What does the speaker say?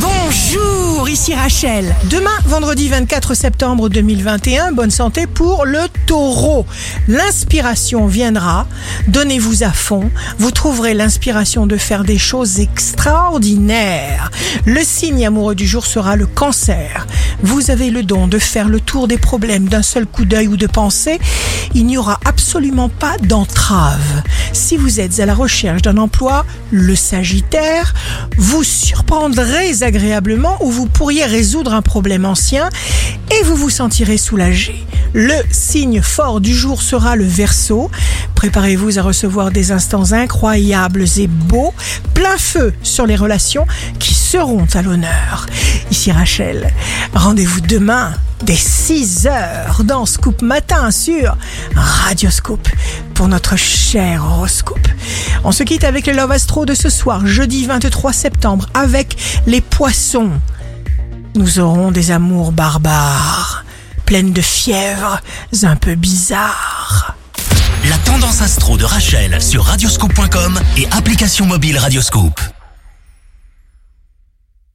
Bonjour, ici Rachel. Demain, vendredi 24 septembre 2021, bonne santé pour le taureau. L'inspiration viendra, donnez-vous à fond, vous trouverez l'inspiration de faire des choses extraordinaires. Le signe amoureux du jour sera le cancer. Vous avez le don de faire le tour des problèmes d'un seul coup d'œil ou de pensée. Il n'y aura absolument pas d'entrave. Si vous êtes à la recherche d'un emploi, le Sagittaire, vous surprendrez agréablement ou vous pourriez résoudre un problème ancien et vous vous sentirez soulagé. Le signe fort du jour sera le Verseau. Préparez-vous à recevoir des instants incroyables et beaux, plein feu sur les relations qui seront à l'honneur. Ici Rachel, rendez-vous demain dès 6 heures dans Scoop Matin sur Radio Scoop pour notre cher horoscope. On se quitte avec le Love Astro de ce soir, jeudi 23 septembre, avec les poissons. Nous aurons des amours barbares, pleines de fièvres un peu bizarres. La tendance astro de Rachel sur radioscope.com et application mobile Radioscope.